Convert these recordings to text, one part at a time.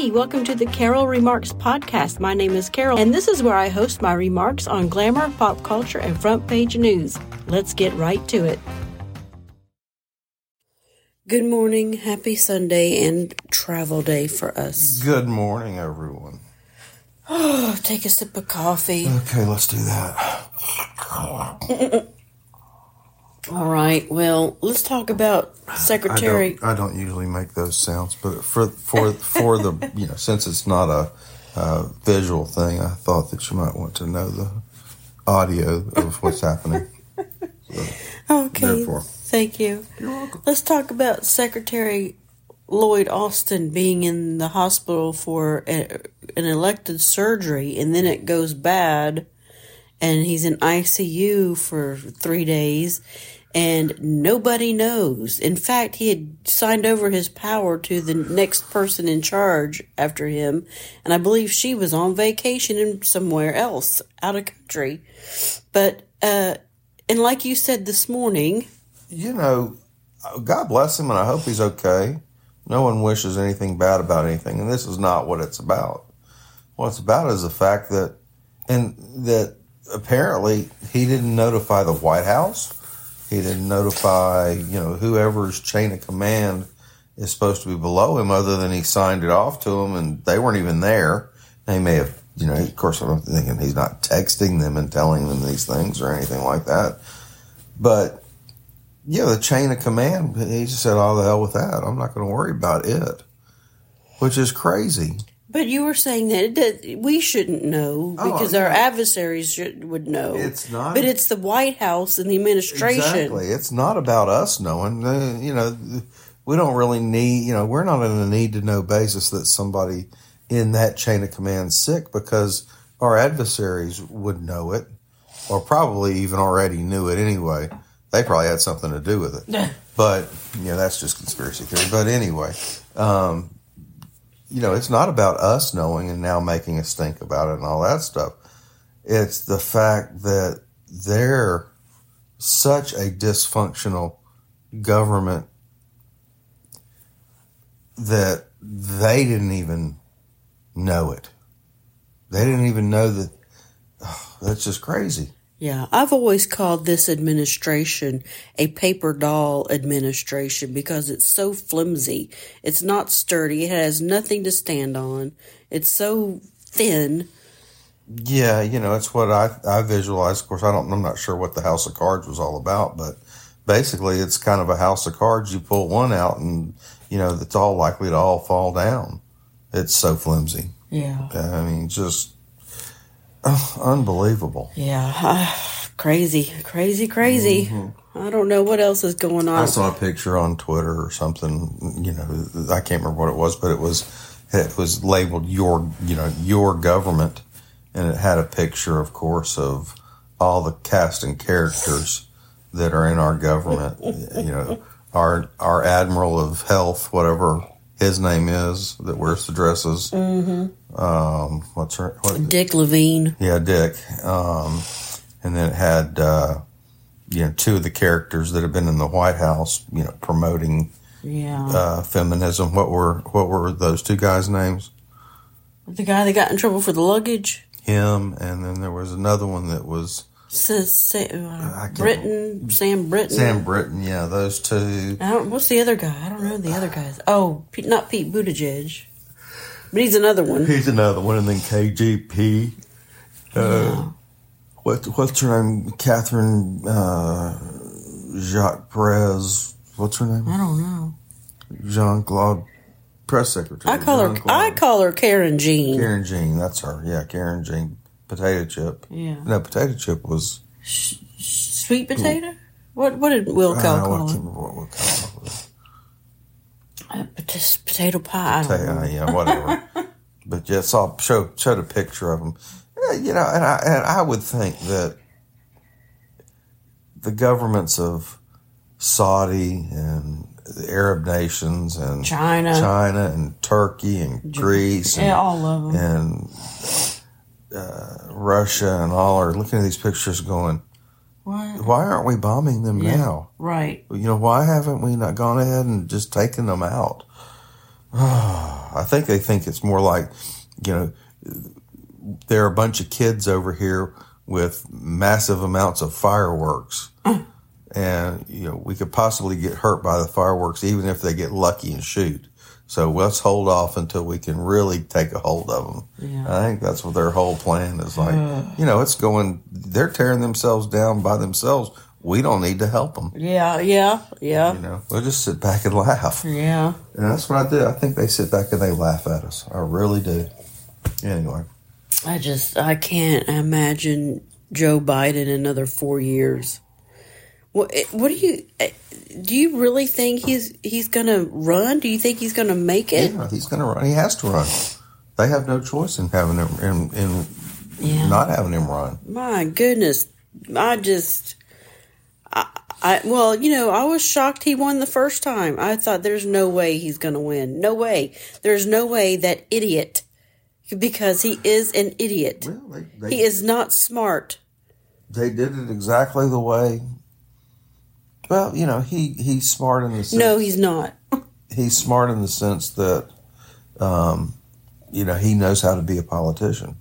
Hey, welcome to the Carol ReMarks podcast. My name is Carol, and this is where I host my remarks on glamour, pop culture, and front page news. Let's get right to it. Good morning, happy Sunday, and travel day for us. Good morning, everyone. Oh, take a sip of coffee. Okay, let's do that. All right, well, let's talk about I Secretary. don't, I don't usually make those sounds, but for for for the you know since it's not a uh, visual thing, I thought that you might want to know the audio of what's happening. Okay, Therefore. thank you. You're welcome. Let's talk about Secretary Lloyd Austin being in the hospital for a, an elected surgery, and then it goes bad, and he's in ICU for three days, and nobody knows. In fact, he had signed over his power to the next person in charge after him, and I believe she was on vacation in somewhere else, out of country. But, uh, and like you said this morning, You know, God bless him, and I hope he's okay. No one wishes anything bad about anything, and this is not what it's about. What it's about is the fact that, and that apparently he didn't notify the White House. He didn't notify, you know, whoever's chain of command is supposed to be below him, other than he signed it off to them, and they weren't even there. They may have, you know, of course, I'm thinking he's not texting them and telling them these things or anything like that. But yeah, the chain of command, he just said, "Oh, the hell with that. I'm not going to worry about it," which is crazy. But you were saying that, that we shouldn't know Oh, because our adversaries should, would know. It's not- But it's the White House and the administration. Exactly. It's not about us knowing. Uh, you know, we don't really need. You know, we're not in a need to know basis that somebody in that chain of command's sick because our adversaries would know it, or probably even already knew it anyway. They probably had something to do with it. But you know, that's just conspiracy theory. But anyway, um, you know, it's not about us knowing and now making us think about it and all that stuff. It's the fact that they're such a dysfunctional government that they didn't even know it. They didn't even know that. oh, that's just crazy. Yeah, I've always called this administration a paper doll administration because it's so flimsy. It's not sturdy. It has nothing to stand on. It's so thin. Yeah, you know, it's what I I visualize. Of course, I don't. I'm not sure what the House of Cards was all about, but basically, it's kind of a house of cards. You pull one out, and you know, it's all likely to all fall down. It's so flimsy. Yeah. I mean, just oh, unbelievable. Yeah. Uh, crazy, crazy, crazy. Mm-hmm. I don't know what else is going on. I saw a picture on Twitter or something. You know, I can't remember what it was, but it was it was labeled your you know your government, and it had a picture, of course, of all the cast and characters that are in our government. you know, our our admiral of health, whatever his name is, that wears the dresses. Mm-hmm. Um, what's her? What, Dick Levine. yeah, Dick. Um, and then it had, uh, you know, two of the characters that have been in the White House, you know, promoting Yeah. uh, feminism. What were what were those two guys' names? the guy that got in trouble for the luggage. Him, and then there was another one that was Says Sa- uh, can't- Sam Britton. Sam Britton. Yeah, those two. I don't, what's the other guy? I don't know the other guys. Oh, Pete, not Pete Buttigieg, but he's another one. He's another one, and then KGP. Uh, what what's her name? Catherine uh, Jacques Perez. What's her name? I don't know. Jean Claude, press secretary. I call her. Jean-Claude. I call her Karen Jean. Karen Jean, that's her. Yeah, Karen Jean. Potato chip. Yeah. No, potato chip was. Sweet potato. What What did Will I, Call don't I can't it? remember what we call it. Uh, pot- potato pie. I don't Yeah, know. yeah, whatever. but yeah, saw show showed a picture of them. Yeah, you know, and I and I would think that the governments of Saudi and the Arab nations and China. China and Turkey and Greece and, Yeah, all of them. and uh, Russia and all are looking at these pictures going, What? why aren't we bombing them Yeah. now? Right. You know, why haven't we not gone ahead and just taken them out? I think they think it's more like, you know, there are a bunch of kids over here with massive amounts of fireworks. And, you know, we could possibly get hurt by the fireworks even if they get lucky and shoot. So let's hold off until we can really take a hold of them. Yeah. I think that's what their whole plan is like. you know, it's going, they're tearing themselves down by themselves. We don't need to help them. Yeah, yeah, yeah, You know, we'll just sit back and laugh. yeah. And that's what I do. I think they sit back and they laugh at us. I really do. Anyway, I just I can't imagine Joe Biden another four years. What what do you eh, do? You really think he's he's gonna run? Do you think he's gonna make it? yeah, he's going to run. He has to run. They have no choice in having him in, in Yeah. not having him run. My goodness, I just, I, I, well, you know, I was shocked he won the first time. I thought there's no way he's going to win. No way. There's no way that idiot, because he is an idiot. Well, they, they, He is not smart. they did it exactly the way. Well, you know, he he's smart in the sense. No, he's not. he's smart in the sense that, um, you know, he knows how to be a politician.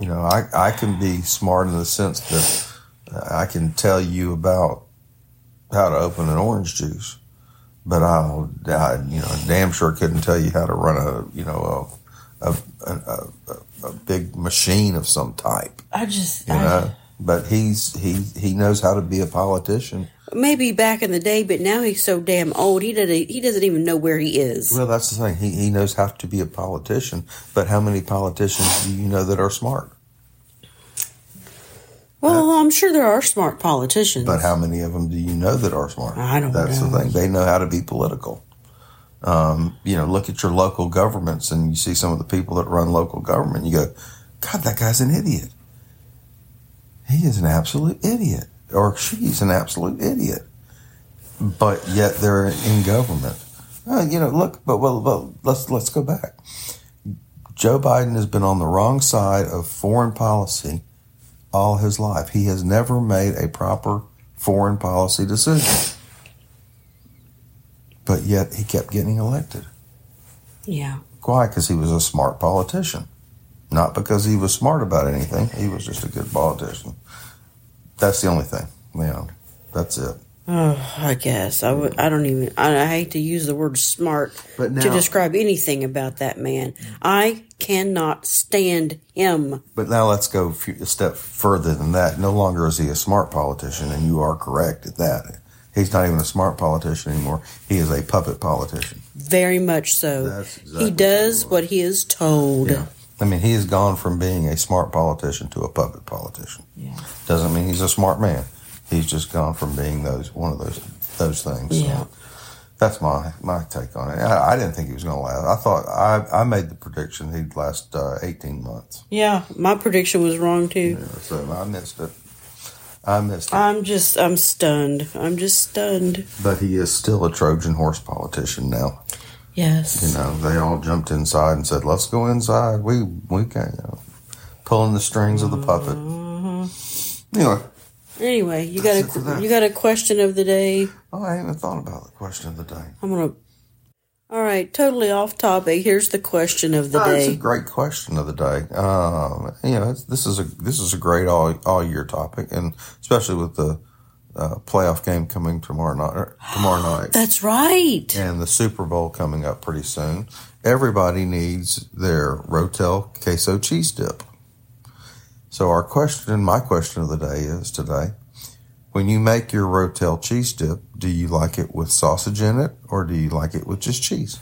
You know, I, I can be smart in the sense that I can tell you about how to open an orange juice, but I'll, I, you know, damn sure couldn't tell you how to run a, you know, a, a, a, a, a big machine of some type, I just, you I- know. But he's he he knows how to be a politician. maybe back in the day, but now he's so damn old. He doesn't, he doesn't even know where he is. Well, that's the thing. He he knows how to be a politician, but how many politicians do you know that are smart? Well, I'm sure there are smart politicians. But how many of them do you know that are smart? I don't That's know. the thing. They know how to be political. Um, you know, look at your local governments, and you see some of the people that run local government. You go, God, that guy's an idiot. He is an absolute idiot, or she's an absolute idiot. But yet they're in government. Uh, you know, look, but well, well, let's let's go back. Joe Biden has been on the wrong side of foreign policy all his life. He has never made a proper foreign policy decision. But yet he kept getting elected. yeah. Why? Because he was a smart politician. Not because he was smart about anything. He was just a good politician. That's the only thing. You know, that's it. Oh, I guess I would. I don't even. I, I hate to use the word smart But now- to describe anything about that man. I cannot stand him. But now let's go a, step further than that. No longer is he a smart politician, and you are correct at that. He's not even a smart politician anymore. He is a puppet politician. Very much so. That's exactly he does what what he is told. Yeah. I mean, he has gone from being a smart politician to a puppet politician. Yeah. Doesn't mean he's a smart man. He's just gone from being those one of those those things. So Yeah. that's my my take on it. I, I didn't think he was going to last. I thought I I made the prediction he'd last uh, eighteen months. Yeah, my prediction was wrong too. Yeah, so I missed it. I missed it. I'm just, I'm stunned. I'm just stunned. but he is still a Trojan horse politician now. Yes. You know, they all jumped inside and said, "Let's go inside." We we can you know, pulling the strings of the puppet. Anyway, Anyway, you got a you got a question of the day. oh, I haven't thought about the question of the day. I'm gonna. All right, totally off topic. Here's the question of the Oh, It's a day. great question of the day. Um, you know, it's, this is a this is a great all all year topic, and especially with the uh, playoff game coming tomorrow night. er, Tomorrow night, That's right. and the Super Bowl coming up pretty soon. Everybody needs their Rotel queso cheese dip. So our question, my question of the day is today: When you make your Rotel cheese dip, do you like it with sausage in it, or do you like it with just cheese?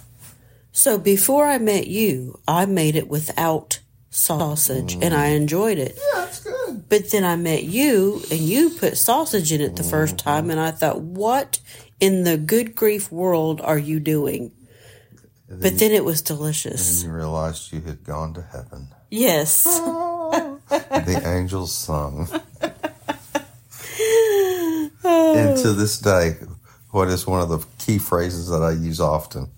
So before I met you, I made it without sausage, and I enjoyed it. Yeah, that's good. But then I met you, and you put sausage in it the first mm-hmm. time, and I thought, what in the good grief world are you doing? But then it was delicious. And you realized you had gone to heaven. Yes. the angels sung. and to this day, what is one of the key phrases that I use often?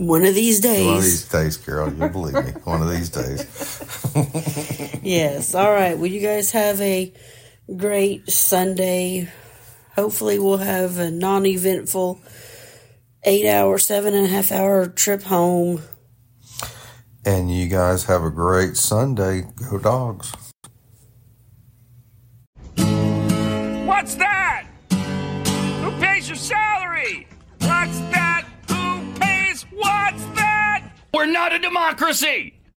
One of these days. One of these days, Carol, you believe me. One of these days. Yes. All right. Well, you guys have a great Sunday. Hopefully, we'll have a non eventful eight hour, seven and a half hour trip home. And you guys have a great Sunday. Go dogs. We're not a democracy.